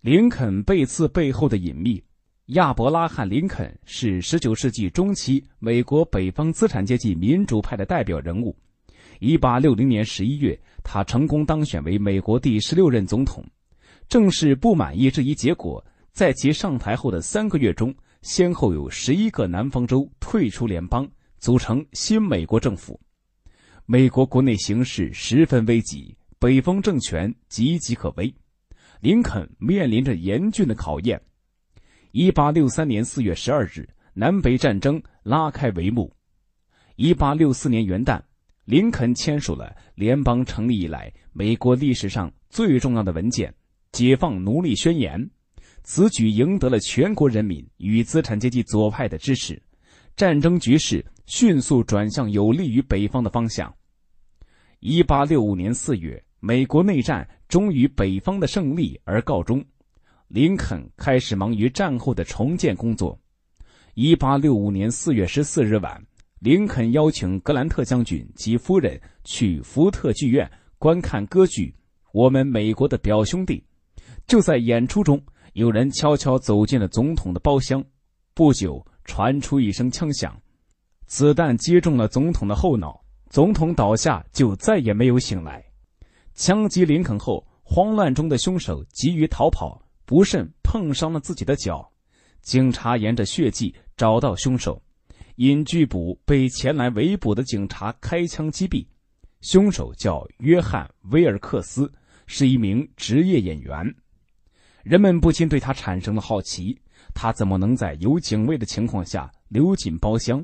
林肯被刺背后的隐秘。亚伯拉罕·林肯是19世纪中期美国北方资产阶级民主派的代表人物。1860年11月，他成功当选为美国第十六任总统。正是不满意这一结果，在其上台后的三个月中，先后有十一个南方州退出联邦，组成新美国政府。美国国内形势十分危急，北方政权岌岌可危，林肯面临着严峻的考验。一八六三年四月十二日，南北战争拉开帷幕。一八六四年元旦，林肯签署了联邦成立以来美国历史上最重要的文件《解放奴隶宣言》。此举赢得了全国人民与资产阶级左派的支持，战争局势迅速转向有利于北方的方向。一八六五年四月，美国内战终于北方的胜利而告终。林肯开始忙于战后的重建工作。一八六五年四月十四日晚，林肯邀请格兰特将军及夫人去福特剧院观看歌剧《我们美国的表兄弟》。就在演出中，有人悄悄走进了总统的包厢。不久，传出一声枪响，子弹击中了总统的后脑，总统倒下，就再也没有醒来。枪击林肯后，慌乱中的凶手急于逃跑。不慎碰伤了自己的脚，警察沿着血迹找到凶手，因拒捕被前来围捕的警察开枪击毙。凶手叫约翰·威尔克斯，是一名职业演员。人们不禁对他产生了好奇：他怎么能在有警卫的情况下溜进包厢？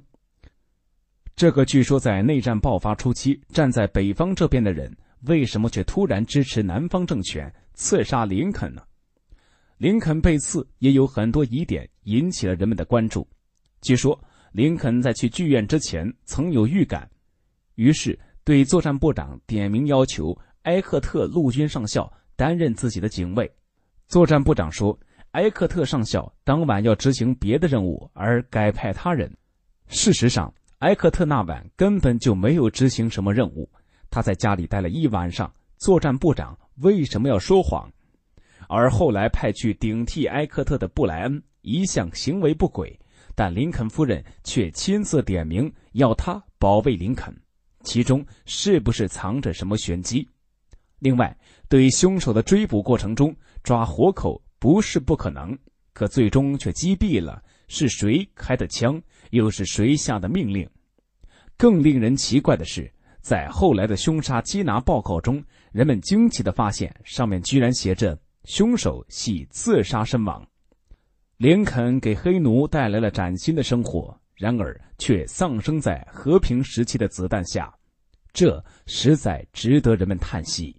这个据说在内战爆发初期站在北方这边的人，为什么却突然支持南方政权，刺杀林肯呢？林肯被刺也有很多疑点引起了人们的关注。据说林肯在去剧院之前曾有预感，于是对作战部长点名要求埃克特陆军上校担任自己的警卫。作战部长说，埃克特上校当晚要执行别的任务，而改派他人。事实上，埃克特那晚根本就没有执行什么任务，他在家里待了一晚上。作战部长为什么要说谎？而后来派去顶替埃克特的布莱恩一向行为不轨，但林肯夫人却亲自点名要他保卫林肯，其中是不是藏着什么玄机？另外，对凶手的追捕过程中抓活口不是不可能，可最终却击毙了，是谁开的枪？又是谁下的命令？更令人奇怪的是，在后来的凶杀缉拿报告中，人们惊奇的发现，上面居然写着。凶手系自杀身亡，林肯给黑奴带来了崭新的生活，然而却丧生在和平时期的子弹下，这实在值得人们叹息。